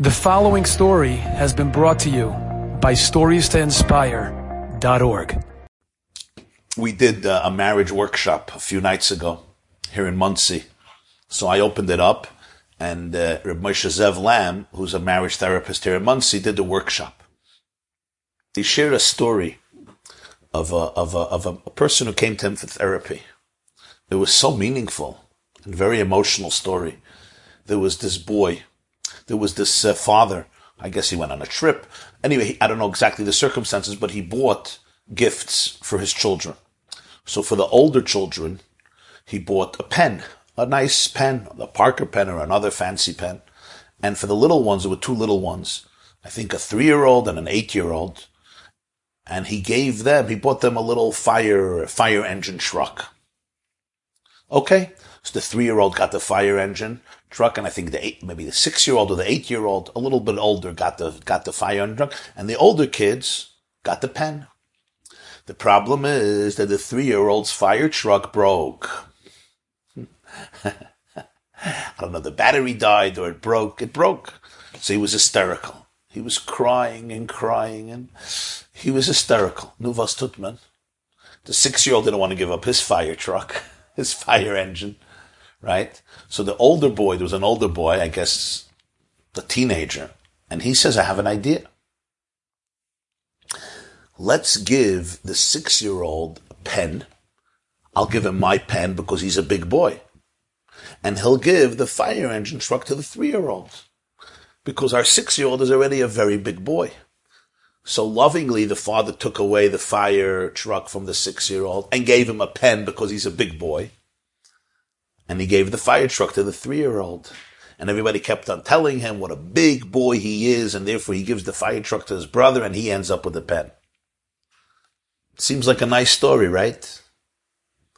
The following story has been brought to you by StoriesToInspire.org. We did uh, a marriage workshop a few nights ago here in Monsey. So I opened it up and uh, Reb Moshe Zev Lamb, who's a marriage therapist here in Monsey, did the workshop. He shared a story of a, of a, of a person who came to him for therapy. It was so meaningful and very emotional story. There was this boy there was this uh, father. I guess he went on a trip. Anyway, I don't know exactly the circumstances, but he bought gifts for his children. So for the older children, he bought a pen, a nice pen, a Parker pen or another fancy pen. And for the little ones, there were two little ones. I think a three-year-old and an eight-year-old. And he gave them, he bought them a little fire, fire engine truck. Okay. So the three-year-old got the fire engine truck, and I think the eight, maybe the six-year-old or the eight-year-old, a little bit older, got the got the fire engine truck, and the older kids got the pen. The problem is that the three-year-old's fire truck broke. I don't know, the battery died or it broke. It broke. So he was hysterical. He was crying and crying and he was hysterical. Nuvas Tutman. The six year old didn't want to give up his fire truck, his fire engine right? So the older boy, there was an older boy, I guess, the teenager, and he says, I have an idea. Let's give the six year old a pen. I'll give him my pen because he's a big boy. And he'll give the fire engine truck to the three year old because our six year old is already a very big boy. So lovingly, the father took away the fire truck from the six year old and gave him a pen because he's a big boy and he gave the fire truck to the three year old. And everybody kept on telling him what a big boy he is, and therefore he gives the fire truck to his brother, and he ends up with a pen. Seems like a nice story, right?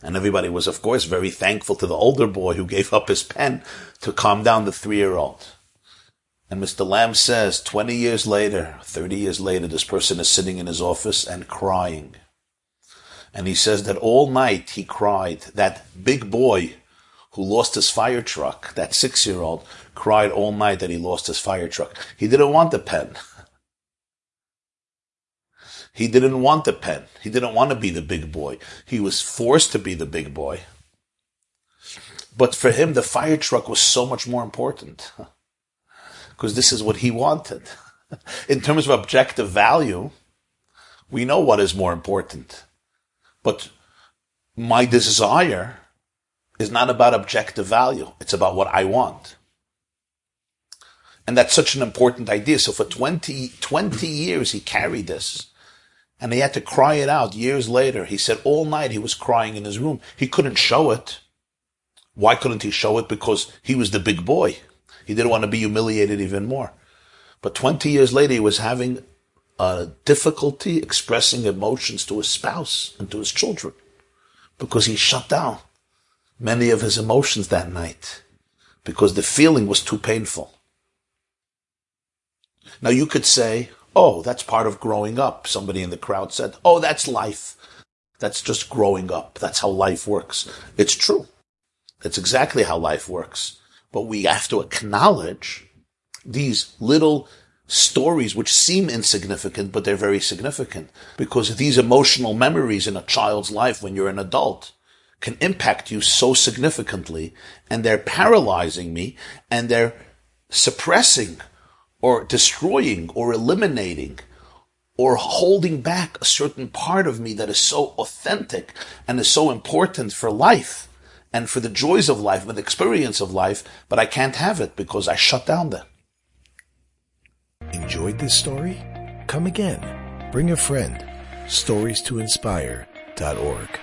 And everybody was, of course, very thankful to the older boy who gave up his pen to calm down the three year old. And Mr. Lamb says, 20 years later, 30 years later, this person is sitting in his office and crying. And he says that all night he cried. That big boy who lost his fire truck, that six year old, cried all night that he lost his fire truck. He didn't want the pen. He didn't want the pen. He didn't want to be the big boy. He was forced to be the big boy. But for him, the fire truck was so much more important. Because this is what he wanted. In terms of objective value, we know what is more important. But my desire is not about objective value. It's about what I want. And that's such an important idea. So for 20, 20 years, he carried this. And he had to cry it out years later. He said all night he was crying in his room. He couldn't show it. Why couldn't he show it? Because he was the big boy. He didn't want to be humiliated even more. But 20 years later, he was having a difficulty expressing emotions to his spouse and to his children because he shut down many of his emotions that night because the feeling was too painful. Now you could say, oh, that's part of growing up. Somebody in the crowd said, oh, that's life. That's just growing up. That's how life works. It's true. That's exactly how life works. But we have to acknowledge these little stories which seem insignificant, but they're very significant. Because these emotional memories in a child's life when you're an adult can impact you so significantly and they're paralyzing me and they're suppressing or destroying or eliminating or holding back a certain part of me that is so authentic and is so important for life and for the joys of life and the experience of life, but I can't have it because I shut down then. Enjoyed this story? Come again. Bring a friend. Stories to inspire.org.